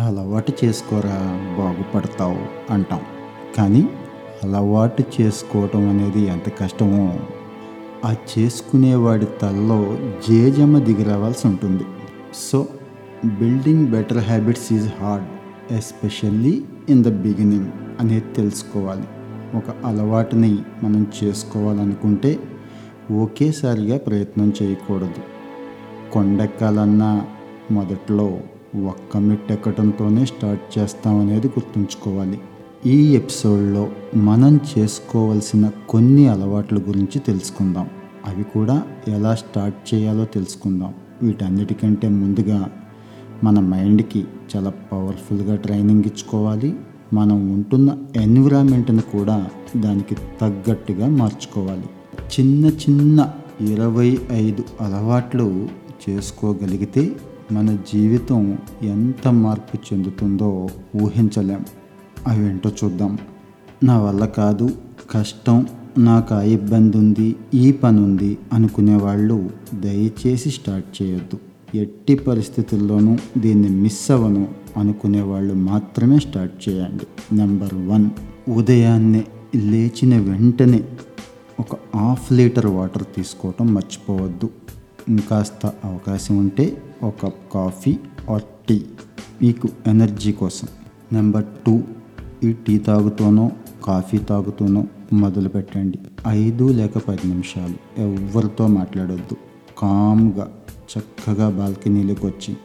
అలవాటు చేసుకోరా బాగుపడతావు అంటాం. కానీ అలవాటు చేసుకోవటం అనేది ఎంత కష్టమో ఆ చేసుకునేవాడి తలలో జేజమ్మ దిగి రావాల్సి ఉంటుంది. So building better habits is hard especially in the beginning అనేది తెలుసుకోవాలి. ఒక అలవాటుని మనం చేసుకోవాలనుకుంటే ఒకేసారిగా ప్రయత్నం చేయకూడదు. కొండెక్కాలన్నా మొదట్లో ఒక్క మెట్టెక్కడంతోనే స్టార్ట్ చేస్తామనేది గుర్తుంచుకోవాలి. ఈ ఎపిసోడ్లో మనం చేసుకోవాల్సిన కొన్ని అలవాట్ల గురించి తెలుసుకుందాం. అవి కూడా ఎలా స్టార్ట్ చేయాలో తెలుసుకుందాం. వీటన్నిటికంటే ముందుగా మన మైండ్కి చాలా పవర్ఫుల్గా ట్రైనింగ్ ఇచ్చుకోవాలి. మనం ఉంటున్న ఎన్విరాన్మెంట్ని కూడా దానికి తగ్గట్టుగా మార్చుకోవాలి. చిన్న చిన్న ఇరవై ఐదు అలవాట్లు చేసుకోగలిగితే మన జీవితం ఎంత మార్పు చెందుతుందో ఊహించలేం. అవేంటో చూద్దాం. నా వల్ల కాదు కష్టం నాకు ఆ ఇబ్బంది ఉంది ఈ పని ఉంది అనుకునే వాళ్ళు దయచేసి స్టార్ట్ చేయొద్దు. ఎట్టి పరిస్థితుల్లోనూ దీన్ని మిస్ అవ్వను అనుకునే వాళ్ళు మాత్రమే స్టార్ట్ చేయండి. Number one. ఉదయాన్నే లేచిన వెంటనే ఒక హాఫ్ లీటర్ వాటర్ తీసుకోవటం మర్చిపోవద్దు. ఇంకాస్త అవకాశం ఉంటే ఒక కప్ కాఫీ ఆర్ టీ మీకు ఎనర్జీ కోసం. నెంబర్ టూ ఈ టీ తాగుతూనో కాఫీ తాగుతూనో మొదలు పెట్టండి ఐదు లేక పది నిమిషాలు. ఎవరితో మాట్లాడొద్దు. కామ్గా చక్కగా బాల్కనీలోకి వచ్చి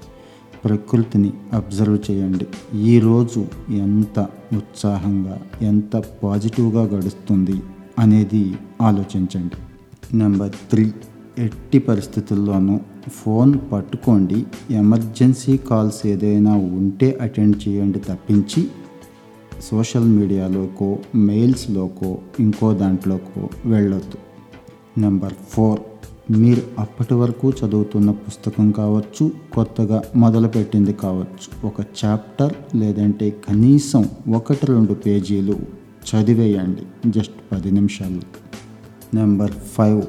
ప్రకృతిని అబ్జర్వ్ చేయండి. ఈరోజు ఎంత ఉత్సాహంగా ఎంత పాజిటివ్గా గడుస్తుంది అనేది ఆలోచించండి. నెంబర్ త్రీ ఎట్టి పరిస్థితుల్లోనూ ఫోన్ పట్టుకోండి. ఎమర్జెన్సీ కాల్స్ ఏదైనా ఉంటే అటెండ్ చేయండి తప్పించి. సోషల్ మీడియాలోకో మెయిల్స్లోకో ఇంకో దాంట్లోకో వెళ్ళొద్దు. Number four. మీరు అప్పటి వరకు చదువుతున్న పుస్తకం కావచ్చు కొత్తగా మొదలుపెట్టింది కావచ్చు. ఒక చాప్టర్ లేదంటే కనీసం ఒకటి రెండు పేజీలు చదివేయండి. జస్ట్ పది నిమిషాలు. Number five.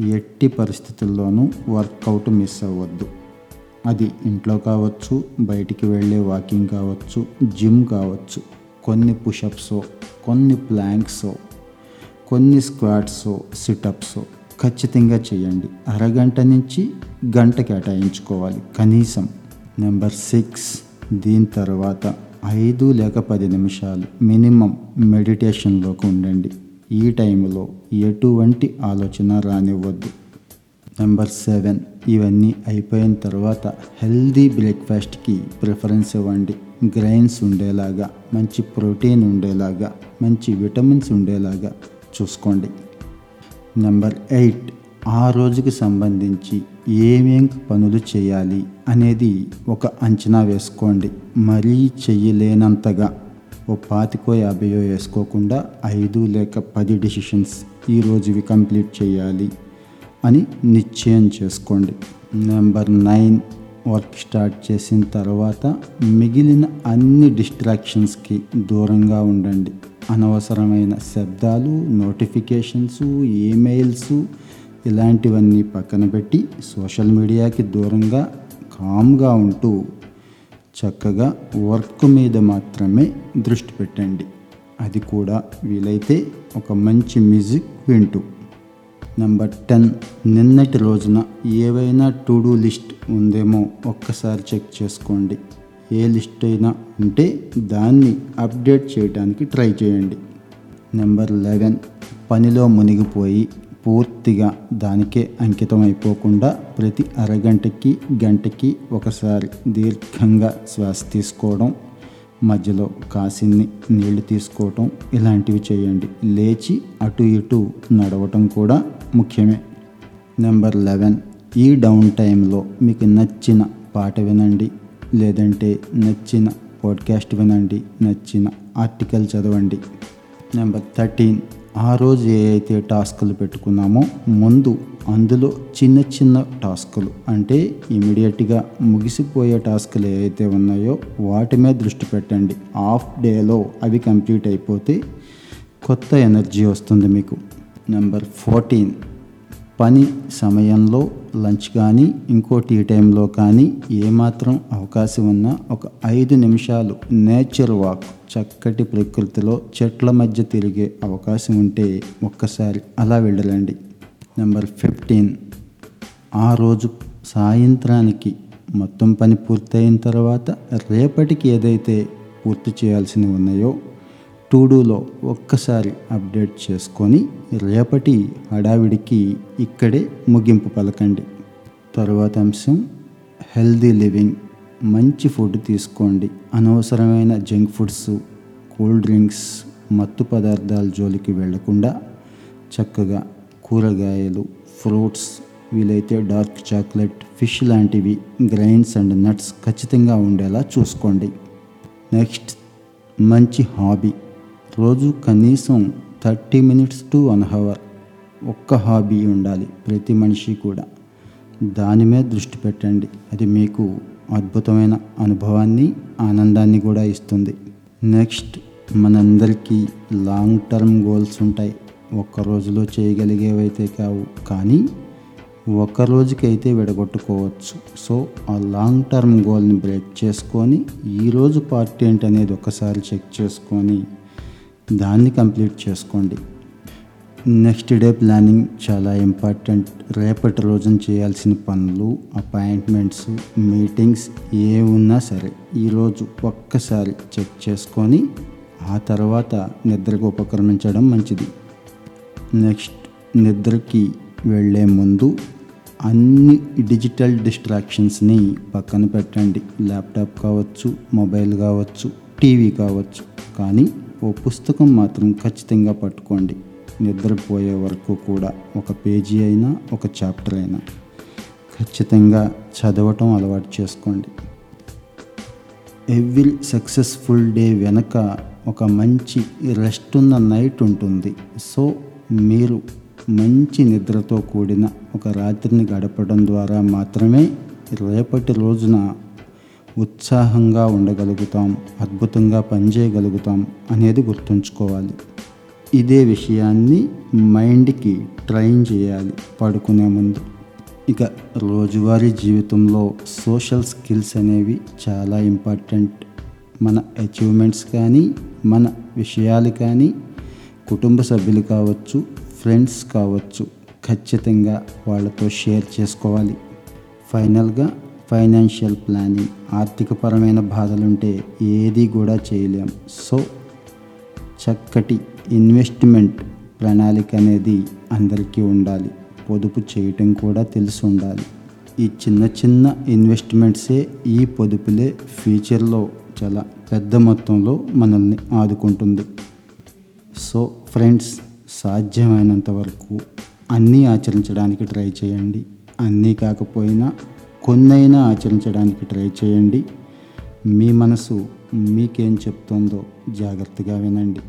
ఎట్టి పరిస్థితుల్లోనూ వర్కౌట్ మిస్ అవ్వద్దు. అది ఇంట్లో కావచ్చు బయటికి వెళ్ళే వాకింగ్ కావచ్చు జిమ్ కావచ్చు కొన్ని పుషప్సో కొన్ని ప్లాంక్సో కొన్ని స్క్వాట్సో సిటప్సో ఖచ్చితంగా చేయండి. అరగంట నుంచి గంట కేటాయించుకోవాలి. కనీసం నెంబర్ సిక్స్ దీని తర్వాత ఐదు లేక పది నిమిషాలు మినిమం మెడిటేషన్లోకి ఉండండి. ఈ టైంలో ఎటువంటి ఆలోచన రానివ్వద్దు. నెంబర్ సెవెన్ ఇవన్నీ అయిపోయిన తర్వాత హెల్దీ బ్రేక్ఫాస్ట్కి ప్రిఫరెన్స్ ఇవ్వండి. గ్రైన్స్ ఉండేలాగా మంచి ప్రోటీన్ ఉండేలాగా మంచి విటమిన్స్ ఉండేలాగా చూసుకోండి. నెంబర్ ఎయిట్ ఆ రోజుకి సంబంధించి ఏమేం పనులు చేయాలి అనేది ఒక అంచనా వేసుకోండి. మరీ చెయ్యలేనంతగా. ఓ పాతికో యాభయో వేసుకోకుండా ఐదు లేక పది డిసిషన్స్ ఈరోజువి కంప్లీట్ చేయాలి అని నిశ్చయం చేసుకోండి. నెంబర్ నైన్ వర్క్ స్టార్ట్ చేసిన తర్వాత మిగిలిన అన్ని డిస్ట్రాక్షన్స్కి దూరంగా ఉండండి. అనవసరమైన శబ్దాలు నోటిఫికేషన్స్ ఈమెయిల్స్ ఇలాంటివన్నీ పక్కన పెట్టి సోషల్ మీడియాకి దూరంగా కామ్గా ఉంటూ చక్కగా వర్క్ మీద మాత్రమే దృష్టి పెట్టండి. అది కూడా వీలైతే ఒక మంచి మ్యూజిక్ వింటూ. Number ten. నిన్నటి రోజున ఏవైనా టు డూ లిస్ట్ ఉందేమో ఒక్కసారి చెక్ చేసుకోండి. ఏ లిస్ట్ అయినా ఉంటే దాన్ని అప్డేట్ చేయడానికి ట్రై చేయండి. Number eleven. పనిలో మునిగిపోయి పూర్తిగా దానికే అంకితం అయిపోకుండా ప్రతి అరగంటకి గంటకి ఒకసారి దీర్ఘంగా శ్వాస తీసుకోవడం మధ్యలో కాసిన్ని నీళ్ళు తీసుకోవటం ఇలాంటివి చేయండి. లేచి అటు ఇటు నడవటం కూడా ముఖ్యమే. Number eleven. ఈ డౌన్ టైంలో మీకు నచ్చిన పాట వినండి. లేదంటే నచ్చిన పాడ్కాస్ట్ వినండి. నచ్చిన ఆర్టికల్ చదవండి. Number thirteen. ఆ రోజు ఏ అయితే టాస్కులు పెట్టుకున్నామో ముందు అందులో చిన్న చిన్న టాస్కులు అంటే ఇమీడియట్గా ముగిసిపోయే టాస్కులు ఏవైతే ఉన్నాయో వాటి మీద దృష్టి పెట్టండి. హాఫ్ డేలో అవి కంప్లీట్ అయిపోతే కొత్త ఎనర్జీ వస్తుంది మీకు. Number fourteen. పని సమయంలో లంచ్ కానీ ఇంకో టీ టైంలో కానీ ఏమాత్రం అవకాశం ఉన్నా ఒక ఐదు నిమిషాలు నేచర్ వాక్ చక్కటి ప్రకృతిలో చెట్ల మధ్య తిరిగే అవకాశం ఉంటే ఒక్కసారి అలా వెళ్ళరండి నెంబర్ ఫిఫ్టీన్. ఆ రోజు సాయంత్రానికి మొత్తం పని పూర్తయిన తర్వాత రేపటికి ఏదైతే పూర్తి చేయాల్సినవి ఉన్నాయో టూడూలో ఒక్కసారి అప్డేట్ చేసుకొని రేపటి హడావిడికి ఇక్కడే ముగింపు పలకండి. తర్వాత అంశం హెల్దీ లివింగ్ మంచి ఫుడ్ తీసుకోండి. అనవసరమైన జంక్ ఫుడ్స్ కూల్ డ్రింక్స్ మత్తు పదార్థాల జోలికి వెళ్ళకుండా చక్కగా కూరగాయలు ఫ్రూట్స్ వీలైతే డార్క్ చాక్లెట్ ఫిష్ లాంటివి గ్రైన్స్ అండ్ నట్స్ ఖచ్చితంగా ఉండేలా చూసుకోండి. నెక్స్ట్ మంచి హాబీ. రోజు కనీసం thirty minutes to one hour ఒక్క హాబీ ఉండాలి ప్రతి మనిషి కూడా. దాని మీద దృష్టి పెట్టండి. అది మీకు అద్భుతమైన అనుభవాన్ని ఆనందాన్ని కూడా ఇస్తుంది. నెక్స్ట్ మనందరికీ లాంగ్ టర్మ్ గోల్స్ ఉంటాయి. ఒక్క రోజులో చేయగలిగేవైతే కావు. కానీ ఒక రోజుకైతే విడగొట్టుకోవచ్చు. సో ఆ లాంగ్ టర్మ్ గోల్ని బ్రేక్ చేసుకొని ఈరోజు పార్టీ ఏంటనేది అనేది ఒకసారి చెక్ చేసుకొని దాన్ని కంప్లీట్ చేసుకోండి. నెక్స్ట్ డే ప్లానింగ్ చాలా ఇంపార్టెంట్. రేపటి రోజున చేయాల్సిన పనులు అపాయింట్మెంట్స్ మీటింగ్స్ ఏ ఉన్నా సరే ఈరోజు ఒక్కసారి చెక్ చేసుకొని ఆ తర్వాత నిద్రకు ఉపక్రమించడం మంచిది. నెక్స్ట్ నిద్రకి వెళ్ళే ముందు అన్ని డిజిటల్ డిస్ట్రాక్షన్స్ని పక్కన పెట్టండి. ల్యాప్టాప్ కావచ్చు మొబైల్ కావచ్చు టీవీ కావచ్చు. కానీ ఓ పుస్తకం మాత్రం ఖచ్చితంగా పట్టుకోండి. నిద్రపోయే వరకు కూడా ఒక పేజీ అయినా ఒక చాప్టర్ అయినా. ఖచ్చితంగా చదవటం అలవాటు చేసుకోండి. ఎవ్రీ సక్సెస్ఫుల్ డే వెనక ఒక మంచి రెస్ట్ ఉన్న నైట్ ఉంటుంది. సో మీరు మంచి నిద్రతో కూడిన ఒక రాత్రిని గడపడం ద్వారా మాత్రమే రేపటి రోజున ఉత్సాహంగా ఉండగలుగుతాం అద్భుతంగా పనిచేయగలుగుతాం అనేది గుర్తుంచుకోవాలి. ఇదే విషయాన్ని మైండ్కి ట్రైన్ చేయాలి పడుకునే ముందు. ఇక రోజువారీ జీవితంలో సోషల్ స్కిల్స్ అనేవి చాలా ఇంపార్టెంట్. మన అచీవ్మెంట్స్ కానీ మన విషయాలు కానీ కుటుంబ సభ్యులు కావచ్చు ఫ్రెండ్స్ కావచ్చు ఖచ్చితంగా వాళ్ళతో షేర్ చేసుకోవాలి. ఫైనల్గా ఫైనాన్షియల్ ప్లానింగ్ ఆర్థికపరమైన బాధలుంటే ఏది కూడా చేయలేం. సో చక్కటి ఇన్వెస్ట్మెంట్ ప్రణాళిక అనేది అందరికీ ఉండాలి. పొదుపు చేయటం కూడా తెలిసి ఉండాలి ఈ చిన్న చిన్న ఇన్వెస్ట్మెంట్సే ఈ పొదుపులే ఫ్యూచర్లో చాలా పెద్ద మొత్తంలో మనల్ని ఆదుకుంటుంది. సో ఫ్రెండ్స్ సాధ్యమైనంత వరకు అన్నీ ఆచరించడానికి ట్రై చేయండి. అన్నీ కాకపోయినా కొన్నైనా ఆచరించడానికి ట్రై చేయండి. మీ మనసు మీకేం చెప్తుందో జాగ్రత్తగా వినండి.